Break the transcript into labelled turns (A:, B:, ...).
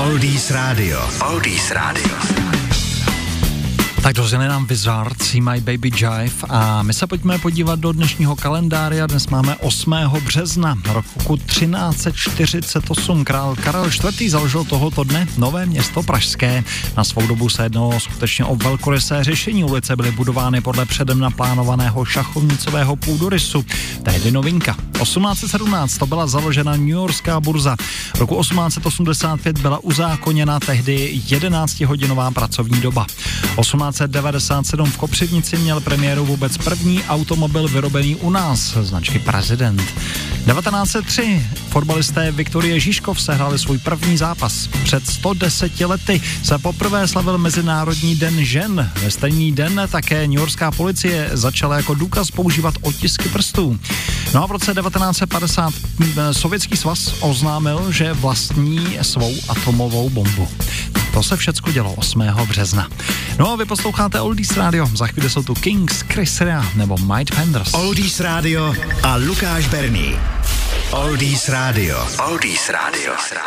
A: Oldies Radio. Oldies Radio.
B: Tak dozněli nám Wizard, See My Baby Jive a my se pojďme podívat do dnešního kalendáře. Dnes máme 8. března roku 1348. Král Karel IV. založil tohoto dne nové město Pražské. Na svou dobu se jednalo skutečně o velkorysé řešení. Ulice byly budovány podle předem naplánovaného šachovnicového půdorysu. Tehdy novinka. 1817 to byla založena New Yorkská burza. Roku 1885 byla uzákoněna tehdy 11-hodinová pracovní doba. 1897 v Kopřivnici měl premiéru vůbec první automobil vyrobený u nás, značky Prezident. 1903 fotbalisté Viktorie Žižkov sehráli svůj první zápas. Před 110 lety se poprvé slavil Mezinárodní den žen. Ve stejný den také New Yorkská policie začala jako důkaz používat otisky prstů. No a v roce 1950 Sovětský svaz oznámil, že vlastní svou atomovou bombu. To se všecko dělo 8. března. No a vy posloucháte Oldies Radio. Za chvíli jsou tu Kings, Chris Rea nebo Mike Penders.
A: Oldies Radio a Lukáš Berný. Oldies Radio. Oldies Radio.